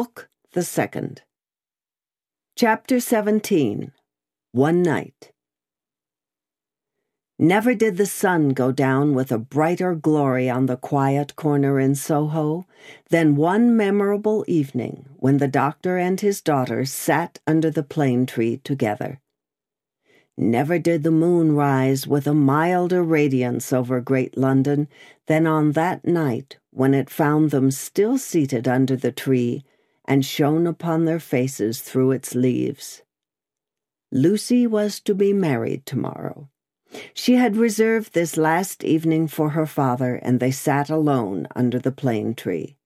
Book the Second. Chapter 17 One Night. Never did the sun go down with a brighter glory on the quiet corner in Soho than one memorable evening when the doctor and his daughter sat under the plane tree together. Never did the moon rise with a milder radiance over great London than on that night when it found them still seated under the tree and shone upon their faces through its leaves. Lucy was to be married tomorrow. She had reserved this last evening for her father, and they sat alone under the plane tree.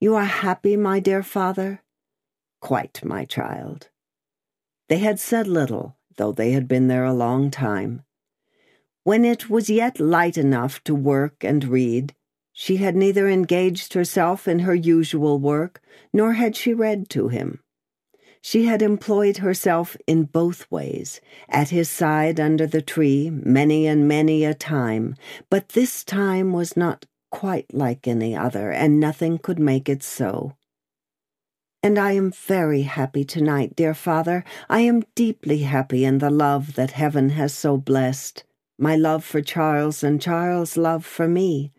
You are happy, my dear father? Quite, my child. They had said little, though they had been there a long time. When it was yet light enough to work and read, she had neither engaged herself in her usual work, nor had she read to him. She had employed herself in both ways, at his side under the tree, many and many a time, but this time was not quite like any other, and nothing could make it so. And I am very happy tonight, dear father. I am deeply happy in the love that heaven has so blessed, my love for Charles and Charles' love for me.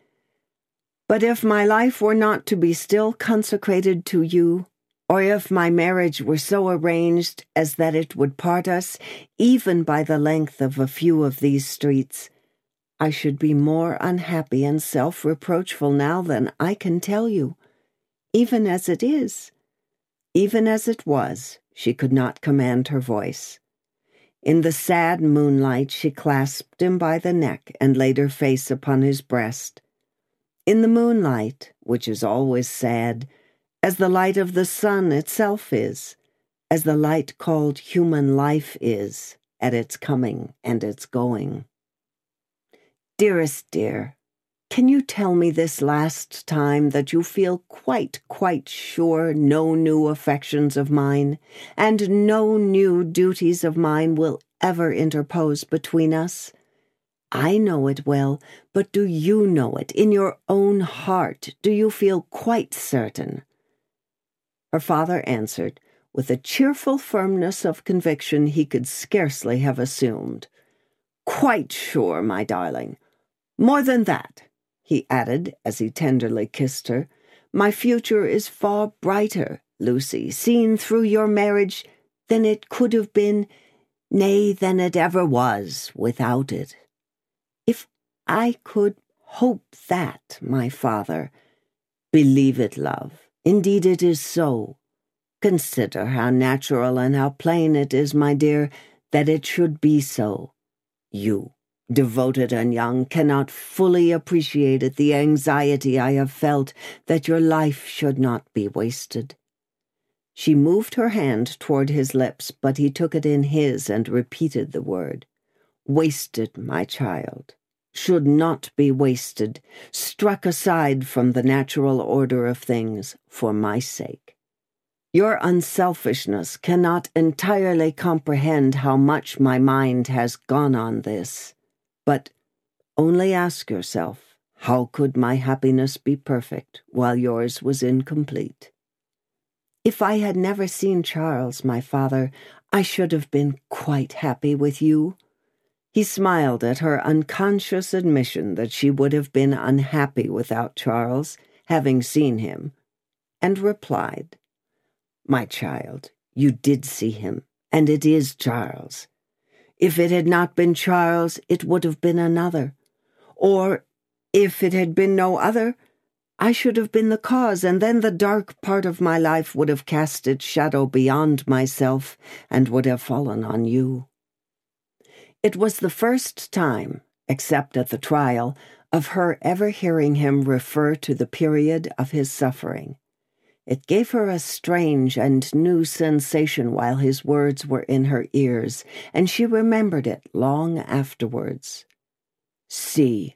But if my life were not to be still consecrated to you, or if my marriage were so arranged as that it would part us, even by the length of a few of these streets, I should be more unhappy and self reproachful now than I can tell you, even as it is. Even as it was, she could not command her voice. In the sad moonlight, she clasped him by the neck and laid her face upon his breast. In the moonlight, which is always sad, as the light of the sun itself is, as the light called human life is, at its coming and its going. Dearest dear, can you tell me this last time that you feel quite, quite sure no new affections of mine and no new duties of mine will ever interpose between us? I know it well, but do you know it in your own heart? Do you feel quite certain? Her father answered, with a cheerful firmness of conviction he could scarcely have assumed. Quite sure, my darling. More than that, he added as he tenderly kissed her, my future is far brighter, Lucy, seen through your marriage than it could have been, nay, than it ever was without it. I could hope that, my father, believe it, love. Indeed, it is so. Consider how natural and how plain it is, my dear, that it should be so. You, devoted and young, cannot fully appreciate the anxiety I have felt that your life should not be wasted. She moved her hand toward his lips, but he took it in his and repeated the word wasted, my child, should not be wasted, struck aside from the natural order of things for my sake. Your unselfishness cannot entirely comprehend how much my mind has gone on this, but only ask yourself, how could my happiness be perfect while yours was incomplete? If I had never seen Charles, my father, I should have been quite happy with you. He smiled at her unconscious admission that she would have been unhappy without Charles, having seen him, and replied, My child, you did see him, and it is Charles. If it had not been Charles, it would have been another. Or, if it had been no other, I should have been the cause, and then the dark part of my life would have cast its shadow beyond myself and would have fallen on you. It was the first time, except at the trial, of her ever hearing him refer to the period of his suffering. It gave her a strange and new sensation while his words were in her ears, and she remembered it long afterwards. See,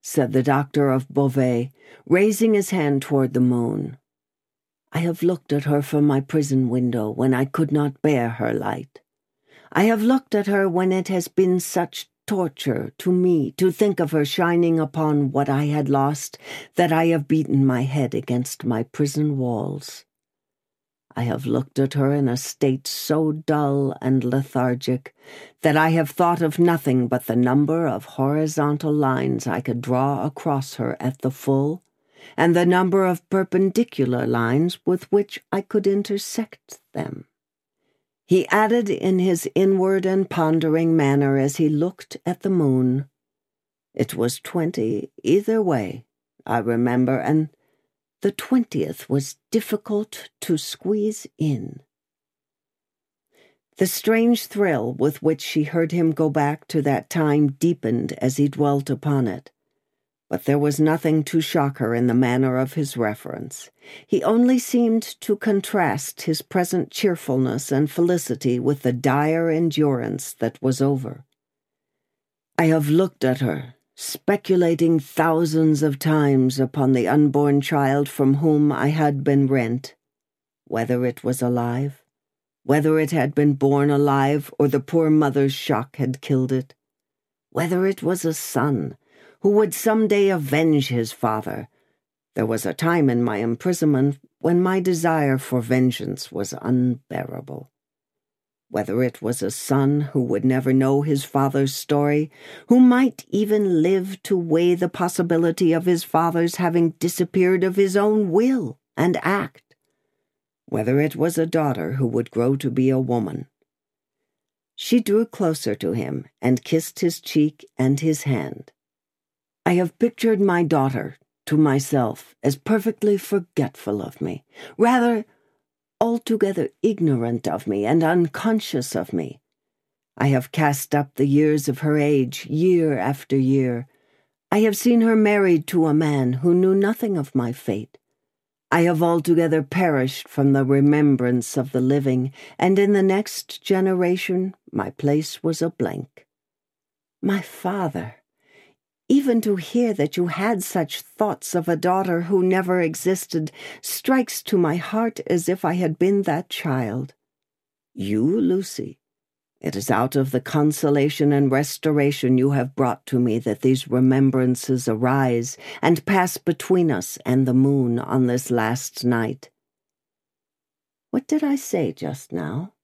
said the doctor of Beauvais, raising his hand toward the moon. I have looked at her from my prison window when I could not bear her light. I have looked at her when it has been such torture to me to think of her shining upon what I had lost that I have beaten my head against my prison walls. I have looked at her in a state so dull and lethargic that I have thought of nothing but the number of horizontal lines I could draw across her at the full, and the number of perpendicular lines with which I could intersect them. He added in his inward and pondering manner as he looked at the moon, It was twenty either way, I remember, and the twentieth was difficult to squeeze in. The strange thrill with which she heard him go back to that time deepened as he dwelt upon it. But there was nothing to shock her in the manner of his reference. He only seemed to contrast his present cheerfulness and felicity with the dire endurance that was over. I have looked at her, speculating thousands of times upon the unborn child from whom I had been rent, whether it was alive, whether it had been born alive or the poor mother's shock had killed it, whether it was a son who would some day avenge his father. There was a time in my imprisonment when my desire for vengeance was unbearable whether it was a son who would never know his father's story, who might even live to weigh the possibility of his father's having disappeared of his own will and act, whether it was a daughter who would grow to be a woman. She drew closer to him and kissed his cheek and his hand. I have pictured my daughter to myself as perfectly forgetful of me, rather altogether ignorant of me and unconscious of me. I have cast up the years of her age year after year. I have seen her married to a man who knew nothing of my fate. I have altogether perished from the remembrance of the living, and in the next generation my place was a blank. My father, even to hear that you had such thoughts of a daughter who never existed strikes to my heart as if I had been that child. You, Lucy, it is out of the consolation and restoration you have brought to me that these remembrances arise and pass between us and the moon on this last night. What did I say just now?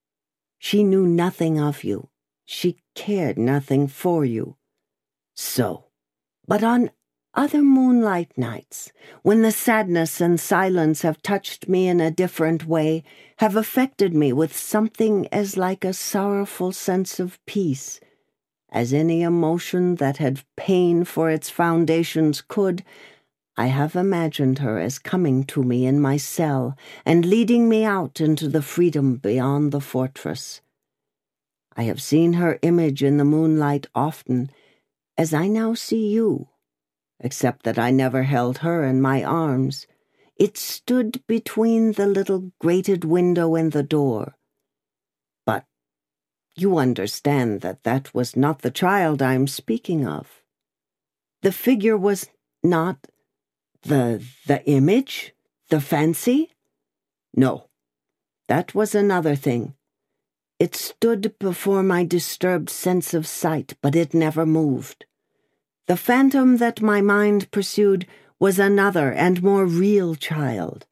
She knew nothing of you. She cared nothing for you. So, but on other moonlight nights, when the sadness and silence have touched me in a different way, have affected me with something as like a sorrowful sense of peace, as any emotion that had pain for its foundations could, I have imagined her as coming to me in my cell and leading me out into the freedom beyond the fortress. I have seen her image in the moonlight often as I now see you, except that I never held her in my arms. It stood between the little grated window and the door. But you understand that that was not the child I am speaking of. The figure was not the the image, the fancy? No, that was another thing. It stood before my disturbed sense of sight, but it never moved. The phantom that my mind pursued was another and more real child.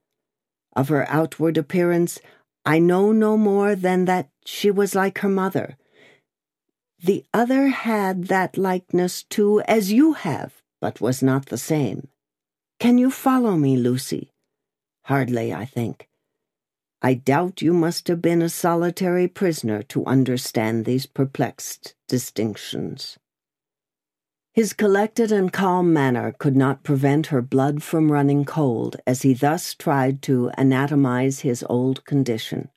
Of her outward appearance, I know no more than that she was like her mother. The other had that likeness too, as you have, but was not the same. Can you follow me, Lucy? Hardly, I think. I doubt you must have been a solitary prisoner to understand these perplexed distinctions. His collected and calm manner could not prevent her blood from running cold as he thus tried to anatomize his old condition.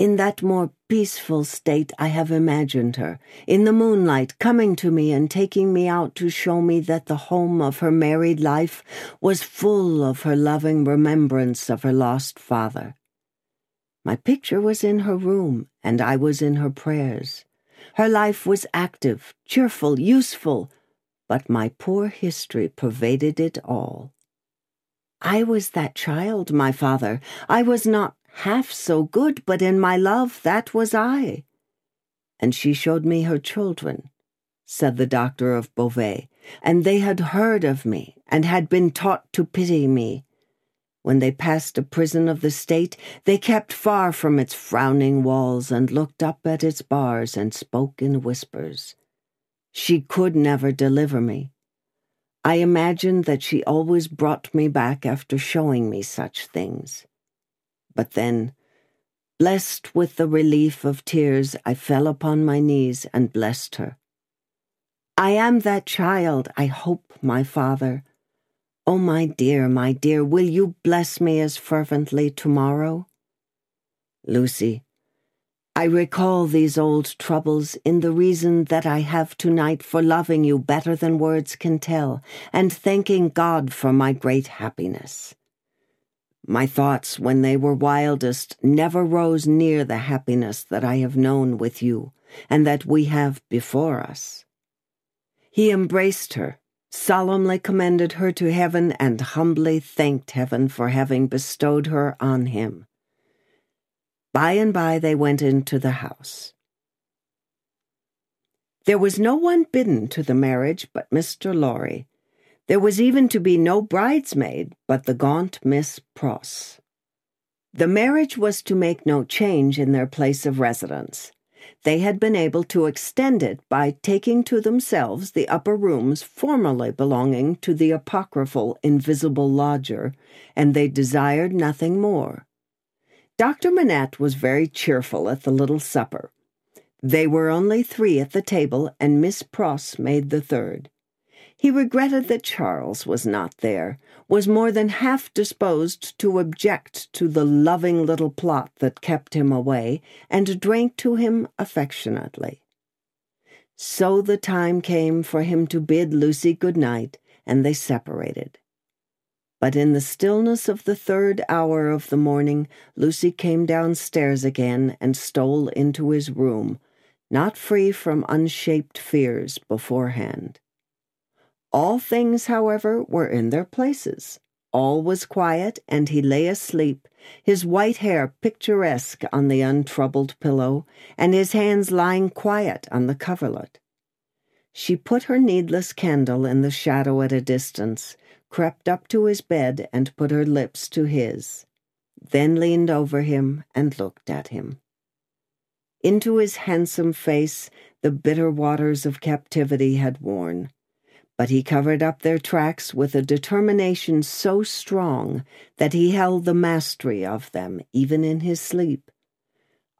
In that more peaceful state I have imagined her, in the moonlight, coming to me and taking me out to show me that the home of her married life was full of her loving remembrance of her lost father. My picture was in her room, and I was in her prayers. Her life was active, cheerful, useful, but my poor history pervaded it all. I was that child, my father. I was not half so good, but in my love that was I. And she showed me her children, said the doctor of Beauvais, and they had heard of me and had been taught to pity me. When they passed a prison of the state, they kept far from its frowning walls and looked up at its bars and spoke in whispers. She could never deliver me. I imagined that she always brought me back after showing me such things. But then, blessed with the relief of tears, I fell upon my knees and blessed her. I am that child, I hope, my father. Oh, my dear, my dear, will you bless me as fervently tomorrow? Lucy, I recall these old troubles in the reason that I have tonight for loving you better than words can tell, and thanking God for my great happiness. My thoughts, when they were wildest, never rose near the happiness that I have known with you, and that we have before us. He embraced her, solemnly commended her to heaven, and humbly thanked heaven for having bestowed her on him. By and by they went into the house. There was no one bidden to the marriage but Mr. Lorry. There was even to be no bridesmaid but the gaunt Miss Pross. The marriage was to make no change in their place of residence they had been able to extend it by taking to themselves the upper rooms formerly belonging to the apocryphal invisible lodger, and they desired nothing more. Dr. Manette was very cheerful at the little supper. They were only three at the table, and Miss Pross made the third. He regretted that Charles was not there, was more than half disposed to object to the loving little plot that kept him away, and drank to him affectionately. So the time came for him to bid Lucy good night, and they separated. But in the stillness of the third hour of the morning, Lucy came downstairs again and stole into his room, not free from unshaped fears beforehand. All things, however, were in their places. All was quiet, and he lay asleep, his white hair picturesque on the untroubled pillow, and his hands lying quiet on the coverlet. She put her needless candle in the shadow at a distance, crept up to his bed, and put her lips to his, then leaned over him and looked at him. Into his handsome face the bitter waters of captivity had worn but he covered up their tracks with a determination so strong that he held the mastery of them even in his sleep.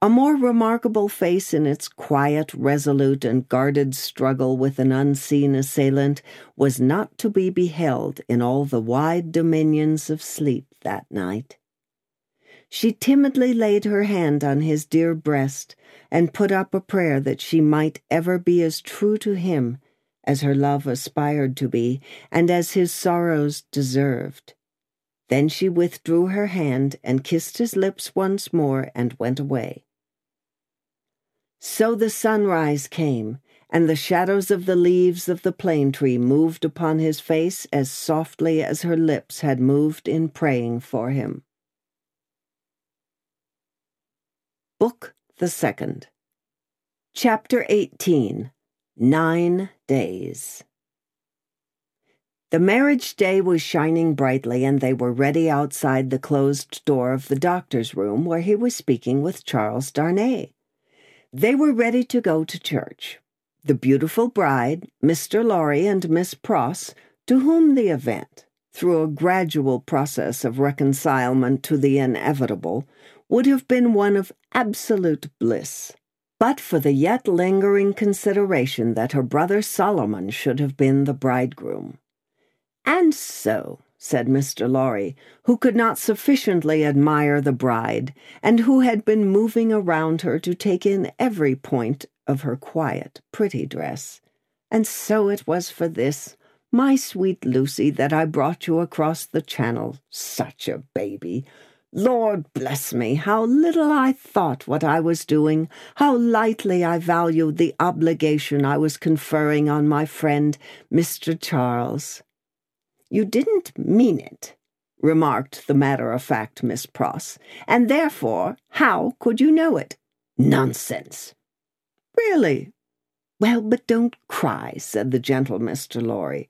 A more remarkable face in its quiet, resolute, and guarded struggle with an unseen assailant was not to be beheld in all the wide dominions of sleep that night. She timidly laid her hand on his dear breast and put up a prayer that she might ever be as true to him as her love aspired to be, and as his sorrows deserved. Then she withdrew her hand and kissed his lips once more and went away. So the sunrise came, and the shadows of the leaves of the plane tree moved upon his face as softly as her lips had moved in praying for him. Book the Second, Chapter 18 Nine days. The marriage day was shining brightly, and they were ready outside the closed door of the doctor's room where he was speaking with Charles Darnay. They were ready to go to church. The beautiful bride, Mr. Lorry, and Miss Pross, to whom the event, through a gradual process of reconcilement to the inevitable, would have been one of absolute bliss but for the yet lingering consideration that her brother Solomon should have been the bridegroom. And so, said Mr. Lorry, who could not sufficiently admire the bride, and who had been moving around her to take in every point of her quiet, pretty dress. And so it was for this, my sweet Lucy, that I brought you across the channel, such a baby, Lord bless me, how little I thought what I was doing, how lightly I valued the obligation I was conferring on my friend, Mr. Charles. You didn't mean it, remarked the matter of fact Miss Pross, and therefore how could you know it? Nonsense. Really? Well, but don't cry, said the gentle Mr. Lorry.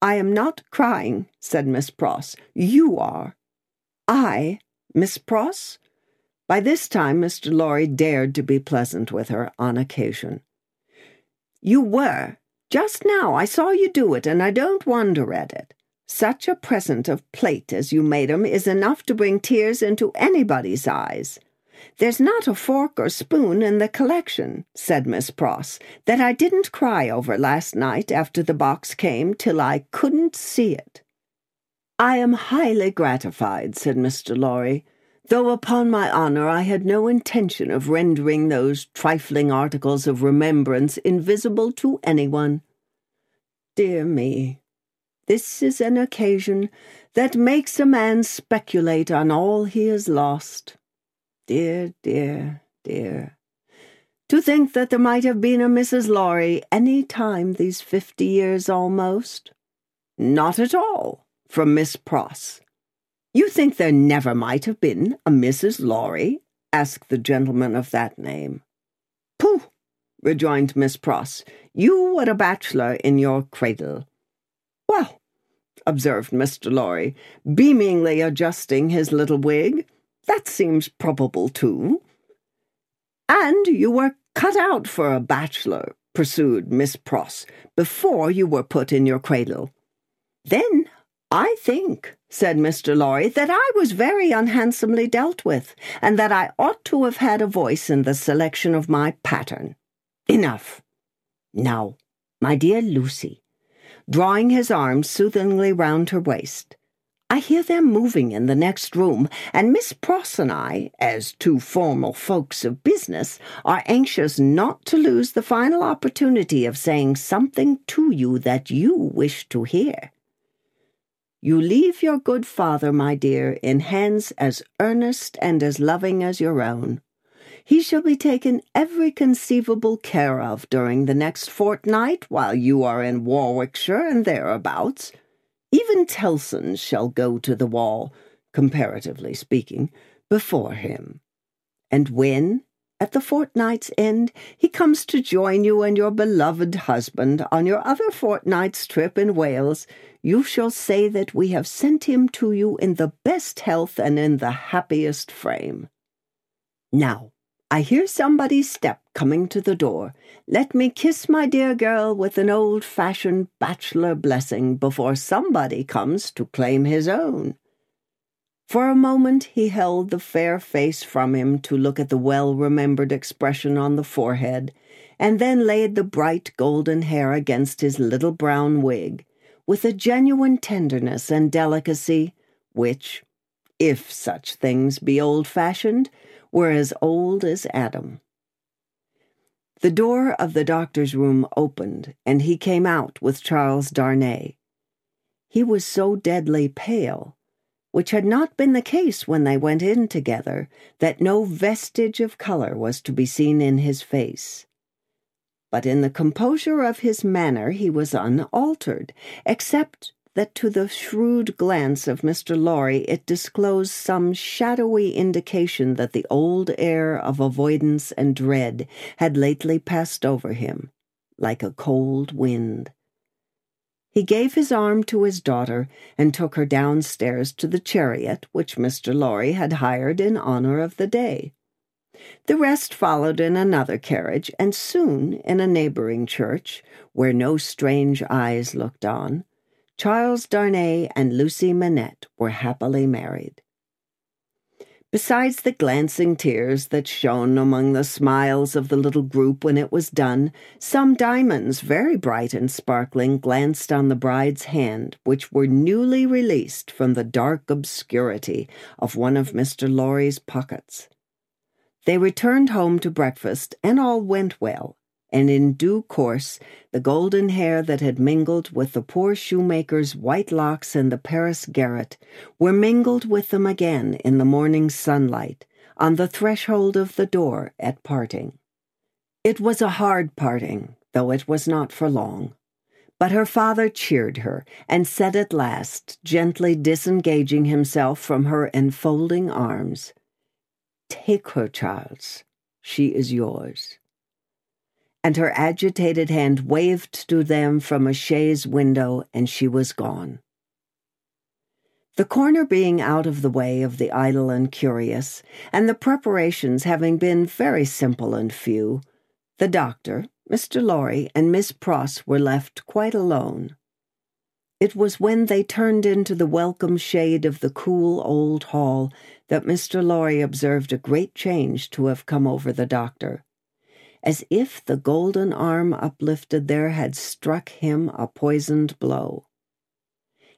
I am not crying, said Miss Pross. You are. I, Miss Pross? By this time, Mr. Lorry dared to be pleasant with her on occasion. You were. Just now I saw you do it, and I don't wonder at it. Such a present of plate as you made 'em is enough to bring tears into anybody's eyes. There's not a fork or spoon in the collection, said Miss Pross, that I didn't cry over last night after the box came till I couldn't see it. I am highly gratified, said Mr. Lorry, though upon my honour I had no intention of rendering those trifling articles of remembrance invisible to anyone. Dear me, this is an occasion that makes a man speculate on all he has lost. Dear, dear, dear. To think that there might have been a Mrs. Lorry any time these fifty years almost. Not at all, from Miss Pross. You think there never might have been a Mrs. Lorry? asked the gentleman of that name. Pooh, rejoined Miss Pross. You were a bachelor in your cradle. Well, observed Mr. Lorry, beamingly adjusting his little wig, that seems probable, too. And you were cut out for a bachelor, pursued Miss Pross, before you were put in your cradle. Then I think, said Mr. Lorry, that I was very unhandsomely dealt with, and that I ought to have had a voice in the selection of my pattern. Enough. Now, my dear Lucy, drawing his arm soothingly round her waist, I hear them moving in the next room, and Miss Pross and I, as two formal folks of business, are anxious not to lose the final opportunity of saying something to you that you wish to hear. You leave your good father, my dear, in hands as earnest and as loving as your own. He shall be taken every conceivable care of during the next fortnight while you are in Warwickshire and thereabouts. Even Tellson's shall go to the wall, comparatively speaking, before him. And when, at the fortnight's end, he comes to join you and your beloved husband on your other fortnight's trip in Wales, you shall say that we have sent him to you in the best health and in the happiest frame. Now, I hear somebody's step coming to the door. Let me kiss my dear girl with an old fashioned bachelor blessing before somebody comes to claim his own. For a moment he held the fair face from him to look at the well remembered expression on the forehead, and then laid the bright golden hair against his little brown wig with a genuine tenderness and delicacy which, if such things be old fashioned, were as old as Adam. The door of the doctor's room opened, and he came out with Charles Darnay. He was so deadly pale, which had not been the case when they went in together, that no vestige of color was to be seen in his face but in the composure of his manner he was unaltered, except that to the shrewd glance of Mr. Lorry it disclosed some shadowy indication that the old air of avoidance and dread had lately passed over him, like a cold wind. He gave his arm to his daughter and took her downstairs to the chariot which Mr. Lorry had hired in honor of the day. The rest followed in another carriage, and soon, in a neighboring church, where no strange eyes looked on, Charles Darnay and Lucy Manette were happily married. Besides the glancing tears that shone among the smiles of the little group when it was done, some diamonds, very bright and sparkling, glanced on the bride's hand, which were newly released from the dark obscurity of one of Mr. Lorry's pockets. They returned home to breakfast, and all went well, and in due course the golden hair that had mingled with the poor shoemaker's white locks in the Paris garret were mingled with them again in the morning sunlight, on the threshold of the door at parting. It was a hard parting, though it was not for long. But her father cheered her, and said at last, gently disengaging himself from her enfolding arms, Take her, Charles. She is yours. And her agitated hand waved to them from a chaise window, and she was gone. The corner being out of the way of the idle and curious, and the preparations having been very simple and few, the doctor, Mr. Lorry, and Miss Pross were left quite alone. It was when they turned into the welcome shade of the cool old hall that Mr. Lorry observed a great change to have come over the doctor, as if the golden arm uplifted there had struck him a poisoned blow.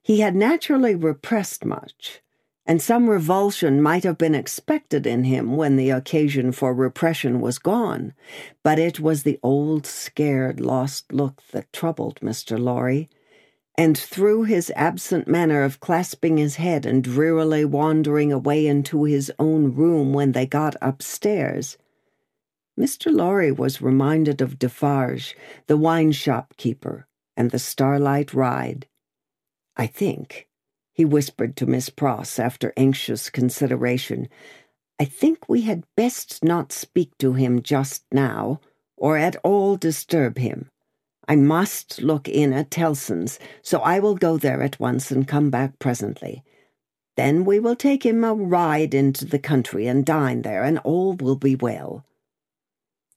He had naturally repressed much, and some revulsion might have been expected in him when the occasion for repression was gone, but it was the old scared, lost look that troubled Mr. Lorry, and through his absent manner of clasping his head and drearily wandering away into his own room when they got upstairs, Mr. Lorry was reminded of Defarge, the wine shop keeper, and the starlight ride I think, he whispered to Miss Pross after anxious consideration, I think we had best not speak to him just now, or at all disturb him. I must look in at Tellson's, so I will go there at once and come back presently. Then we will take him a ride into the country and dine there, and all will be well.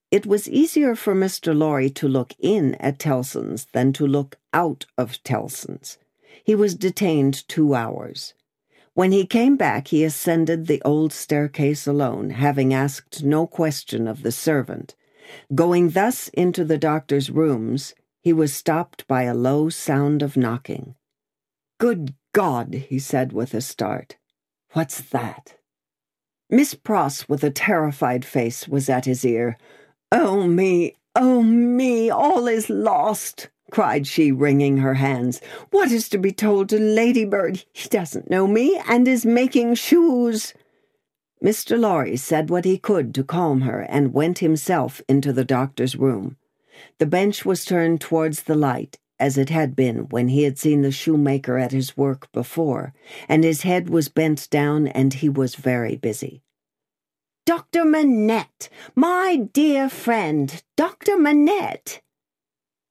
It was easier for Mr. Lorry to look in at Tellson's than to look out of Tellson's. He was detained two hours. When he came back, he ascended the old staircase alone, having asked no question of the servant. Going thus into the doctor's rooms, he was stopped by a low sound of knocking. Good God, he said with a start. What's that? Miss Pross, with a terrified face, was at his ear. Oh, me, oh, me, all is lost cried she, wringing her hands. What is to be told to Ladybird? He doesn't know me, and is making shoes. Mr. Lorry said what he could to calm her, and went himself into the doctor's room. The bench was turned towards the light, as it had been when he had seen the shoemaker at his work before, and his head was bent down, and he was very busy. Dr. Manette, my dear friend, Dr. Manette,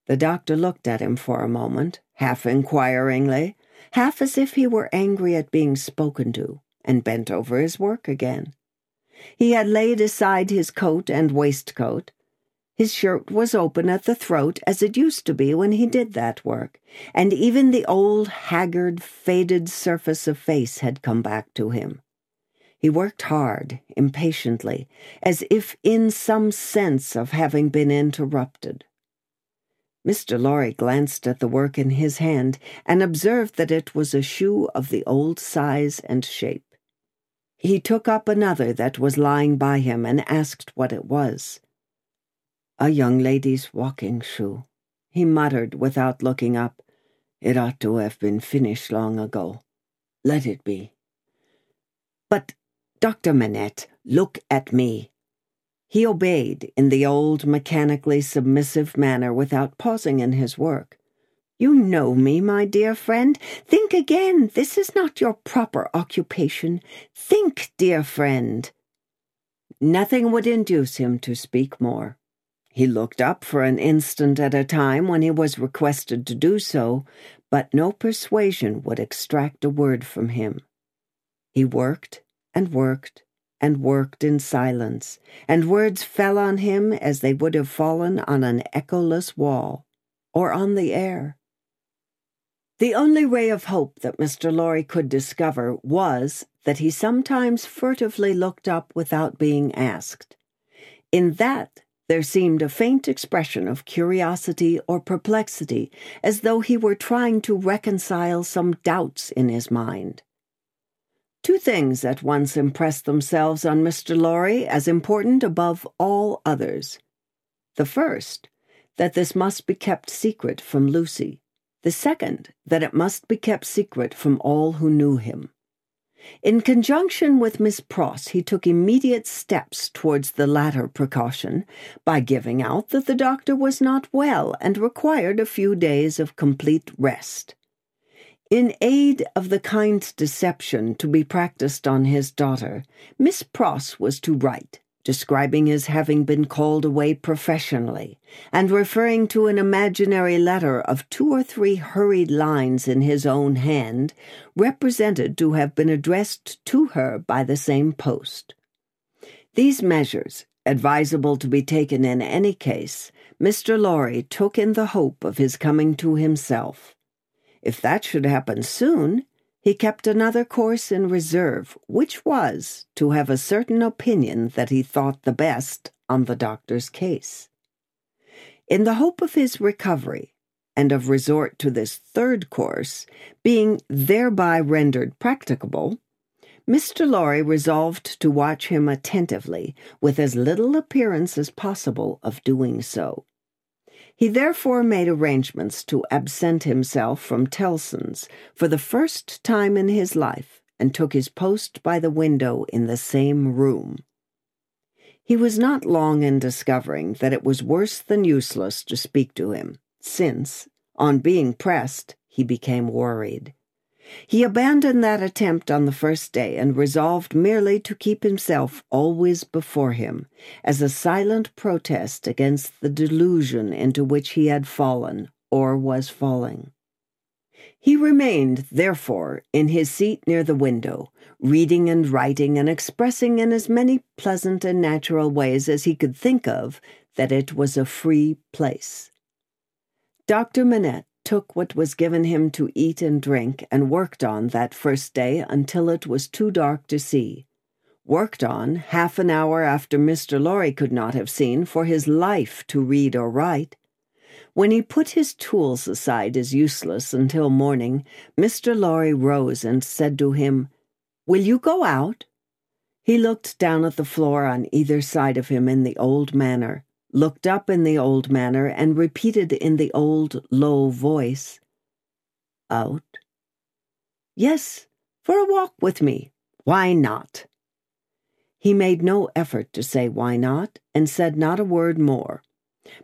the doctor looked at him for a moment, half inquiringly, half as if he were angry at being spoken to, and bent over his work again. He had laid aside his coat and waistcoat. His shirt was open at the throat, as it used to be when he did that work, and even the old, haggard, faded surface of face had come back to him. He worked hard, impatiently, as if in some sense of having been interrupted. Mr. Lorry glanced at the work in his hand and observed that it was a shoe of the old size and shape. He took up another that was lying by him and asked what it was. A young lady's walking shoe, he muttered without looking up. It ought to have been finished long ago. Let it be. But, Dr. Manette, look at me, he obeyed in the old mechanically submissive manner without pausing in his work. You know me, my dear friend. Think again. This is not your proper occupation. Think, dear friend. Nothing would induce him to speak more. He looked up for an instant at a time when he was requested to do so, but no persuasion would extract a word from him. He worked and worked and worked in silence, and words fell on him as they would have fallen on an echoless wall or on the air. The only ray of hope that Mr. Lorry could discover was that he sometimes furtively looked up without being asked. In that, there seemed a faint expression of curiosity or perplexity, as though he were trying to reconcile some doubts in his mind. Two things at once impressed themselves on Mr. Lorry as important above all others. The first, that this must be kept secret from Lucy. The second, that it must be kept secret from all who knew him. In conjunction with Miss Pross, he took immediate steps towards the latter precaution by giving out that the doctor was not well and required a few days of complete rest. In aid of the kind deception to be practiced on his daughter, Miss Pross was to write, describing his having been called away professionally, and referring to an imaginary letter of two or three hurried lines in his own hand, represented to have been addressed to her by the same post. These measures, advisable to be taken in any case, Mr. Lorry took in the hope of his coming to himself. If that should happen soon, he kept another course in reserve, which was to have a certain opinion that he thought the best on the doctor's case. In the hope of his recovery, and of resort to this third course being thereby rendered practicable, Mr. Lorry resolved to watch him attentively, with as little appearance as possible of doing so. He therefore made arrangements to absent himself from Tellson's for the first time in his life and took his post by the window in the same room. He was not long in discovering that it was worse than useless to speak to him, since, on being pressed, he became worried. He abandoned that attempt on the first day and resolved merely to keep himself always before him, as a silent protest against the delusion into which he had fallen or was falling. He remained, therefore, in his seat near the window, reading and writing and expressing in as many pleasant and natural ways as he could think of that it was a free place. Dr. Manette took what was given him to eat and drink and worked on that first day until it was too dark to see. Worked on half an hour after Mr. Lorry could not have seen for his life to read or write. When he put his tools aside as useless until morning, Mr. Lorry rose and said to him, Will you go out? He looked down at the floor on either side of him in the old manner looked up in the old manner, and repeated in the old low voice, Out? Yes, for a walk with me. Why not? He made no effort to say why not, and said not a word more.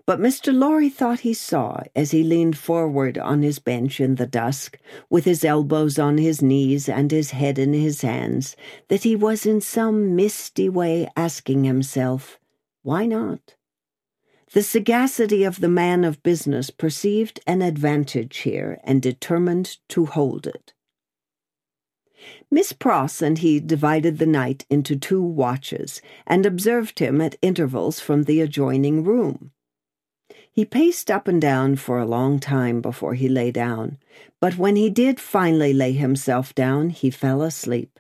But Mr. Lorry thought he saw, as he leaned forward on his bench in the dusk, with his elbows on his knees and his head in his hands, that he was in some misty way asking himself, Why not? The sagacity of the man of business perceived an advantage here and determined to hold it. Miss Pross and he divided the night into two watches and observed him at intervals from the adjoining room. He paced up and down for a long time before he lay down, but when he did finally lay himself down, he fell asleep.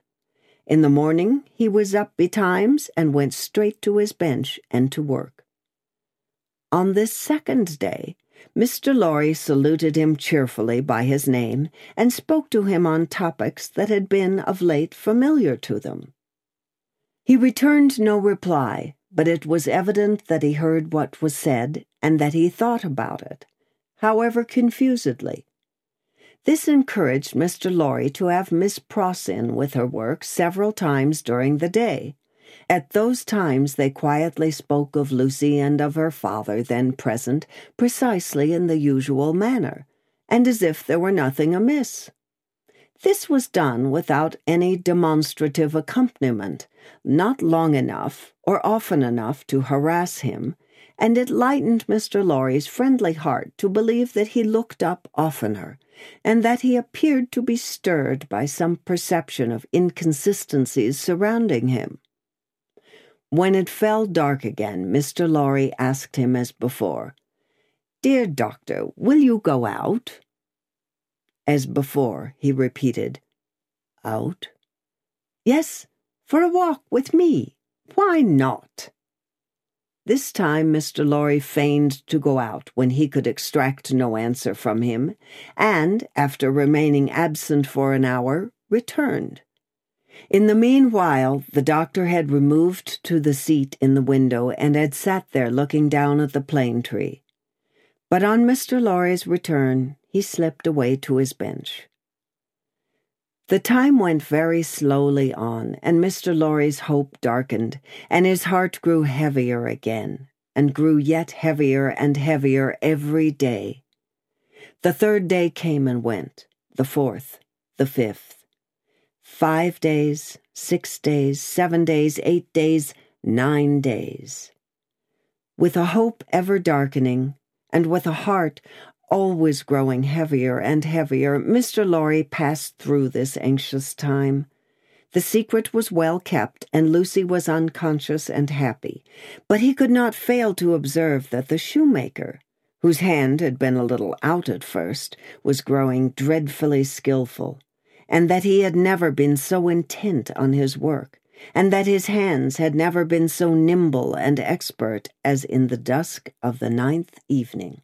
In the morning, he was up betimes and went straight to his bench and to work. On this second day, Mr. Lorry saluted him cheerfully by his name and spoke to him on topics that had been of late familiar to them. He returned no reply, but it was evident that he heard what was said and that he thought about it, however confusedly. This encouraged Mr. Lorry to have Miss Pross in with her work several times during the day, at those times they quietly spoke of Lucy and of her father, then present, precisely in the usual manner, and as if there were nothing amiss. This was done without any demonstrative accompaniment, not long enough or often enough to harass him, and it lightened Mr. Lorry's friendly heart to believe that he looked up oftener, and that he appeared to be stirred by some perception of inconsistencies surrounding him. When it fell dark again, Mr. Lorry asked him as before, Dear doctor, will you go out? As before, he repeated, Out? Yes, for a walk with me. Why not? This time Mr. Lorry feigned to go out when he could extract no answer from him, and, after remaining absent for an hour, returned. In the meanwhile, the doctor had removed to the seat in the window and had sat there looking down at the plane tree. But on Mr. Lorry's return, he slipped away to his bench. The time went very slowly on, and Mr. Lorry's hope darkened, and his heart grew heavier again, and grew yet heavier and heavier every day. The third day came and went, the fourth, the fifth. Five days, six days, seven days, eight days, nine days. With a hope ever darkening, and with a heart always growing heavier and heavier, Mr. Lorry passed through this anxious time. The secret was well kept, and Lucy was unconscious and happy, but he could not fail to observe that the shoemaker, whose hand had been a little out at first, was growing dreadfully skilful, and that he had never been so intent on his work, and that his hands had never been so nimble and expert as in the dusk of the ninth evening.